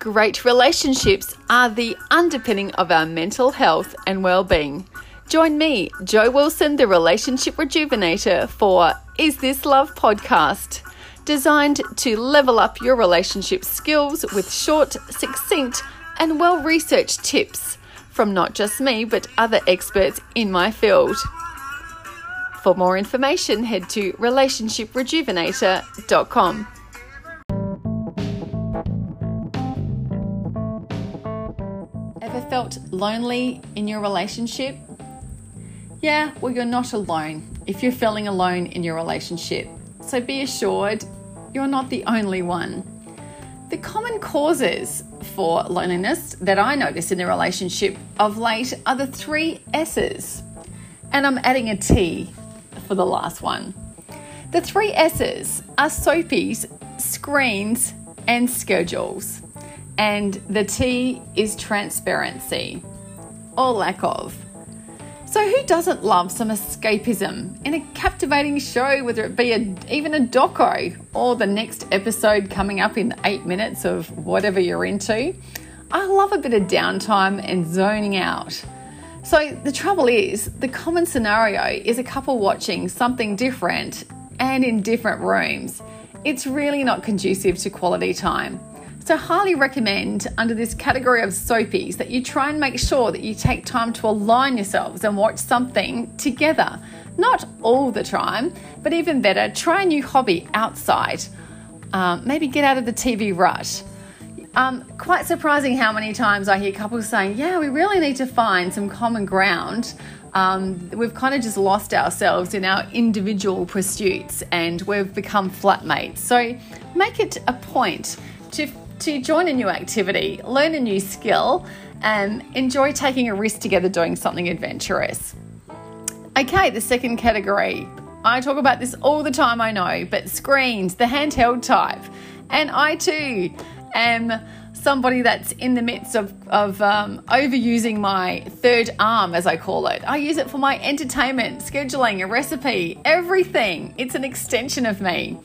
Great relationships are the underpinning of our mental health and well-being. Join me, Joe Wilson, the relationship rejuvenator for Is This Love podcast, designed to level up your relationship skills with short, succinct, and well-researched tips from not just me but other experts in my field. For more information, head to relationshiprejuvenator.com. Ever felt lonely in your relationship? Yeah, well, you're not alone if you're feeling alone in your relationship. So be assured you're not the only one. The common causes for loneliness that I notice in the relationship of late are the three S's. And I'm adding a T for the last one. The three S's are soapies, screens, and schedules and the T is transparency or lack of. So, who doesn't love some escapism in a captivating show, whether it be a, even a doco or the next episode coming up in eight minutes of whatever you're into? I love a bit of downtime and zoning out. So, the trouble is, the common scenario is a couple watching something different and in different rooms. It's really not conducive to quality time. So, highly recommend under this category of soapies that you try and make sure that you take time to align yourselves and watch something together. Not all the time, but even better, try a new hobby outside. Um, maybe get out of the TV rut. Um, quite surprising how many times I hear couples saying, Yeah, we really need to find some common ground. Um, we've kind of just lost ourselves in our individual pursuits and we've become flatmates. So make it a point to to join a new activity, learn a new skill, and enjoy taking a risk together doing something adventurous. Okay, the second category. I talk about this all the time, I know, but screens, the handheld type. And I too am somebody that's in the midst of, of um, overusing my third arm, as I call it. I use it for my entertainment, scheduling, a recipe, everything. It's an extension of me.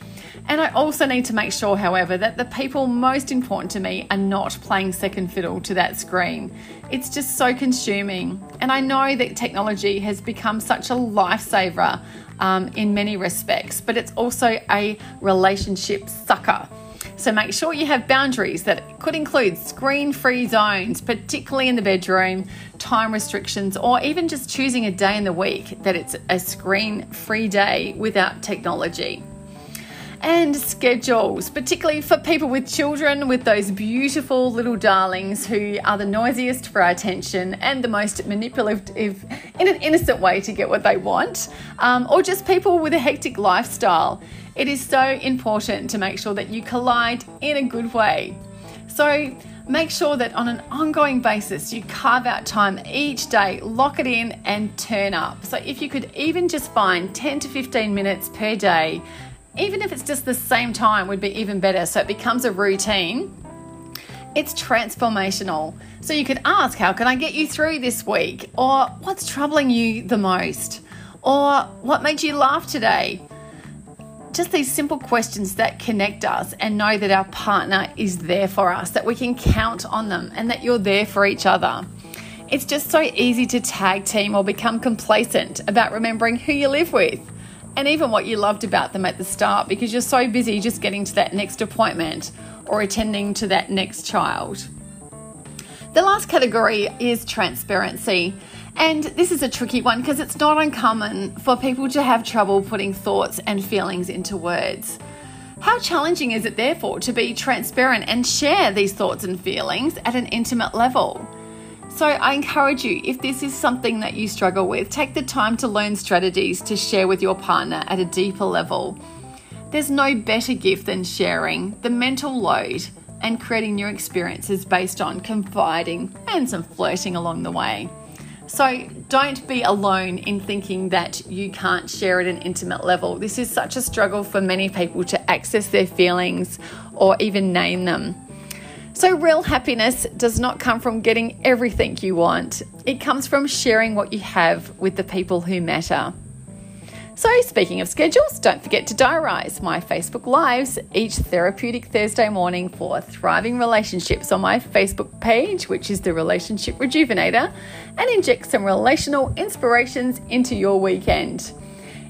And I also need to make sure, however, that the people most important to me are not playing second fiddle to that screen. It's just so consuming. And I know that technology has become such a lifesaver um, in many respects, but it's also a relationship sucker. So make sure you have boundaries that could include screen free zones, particularly in the bedroom, time restrictions, or even just choosing a day in the week that it's a screen free day without technology and schedules, particularly for people with children, with those beautiful little darlings who are the noisiest for our attention and the most manipulative in an innocent way to get what they want, um, or just people with a hectic lifestyle. It is so important to make sure that you collide in a good way. So, make sure that on an ongoing basis you carve out time each day, lock it in, and turn up. So, if you could even just find 10 to 15 minutes per day even if it's just the same time, would be even better. So it becomes a routine. It's transformational. So you could ask, How can I get you through this week? Or what's troubling you the most? Or what made you laugh today? Just these simple questions that connect us and know that our partner is there for us, that we can count on them, and that you're there for each other. It's just so easy to tag team or become complacent about remembering who you live with and even what you loved about them at the start because you're so busy just getting to that next appointment or attending to that next child. The last category is transparency. And this is a tricky one because it's not uncommon for people to have trouble putting thoughts and feelings into words. How challenging is it, therefore, to be transparent and share these thoughts and feelings at an intimate level? So I encourage you, if this is something that you struggle with, take the time to learn strategies to share with your partner at a deeper level. There's no better gift than sharing the mental load and creating new experiences based on confiding and some flirting along the way. So don't be alone in thinking that you can't share at an intimate level. This is such a struggle for many people to access their feelings or even name them. So, real happiness does not come from getting everything you want, it comes from sharing what you have with the people who matter. So, speaking of schedules, don't forget to diarise my Facebook Lives each therapeutic Thursday morning for thriving relationships on my Facebook page, which is the Relationship Rejuvenator, and inject some relational inspirations into your weekend.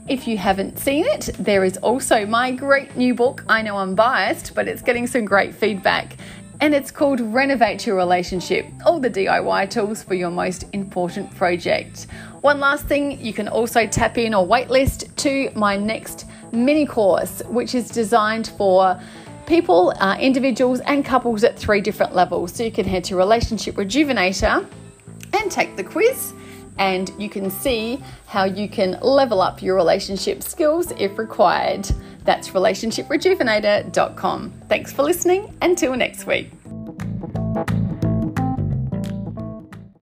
If you haven't seen it, there is also my great new book. I know I'm biased, but it's getting some great feedback. And it's called Renovate Your Relationship All the DIY Tools for Your Most Important Project. One last thing, you can also tap in or waitlist to my next mini course, which is designed for people, uh, individuals, and couples at three different levels. So you can head to Relationship Rejuvenator and take the quiz, and you can see how you can level up your relationship skills if required. That's relationshiprejuvenator.com. Thanks for listening. Until next week.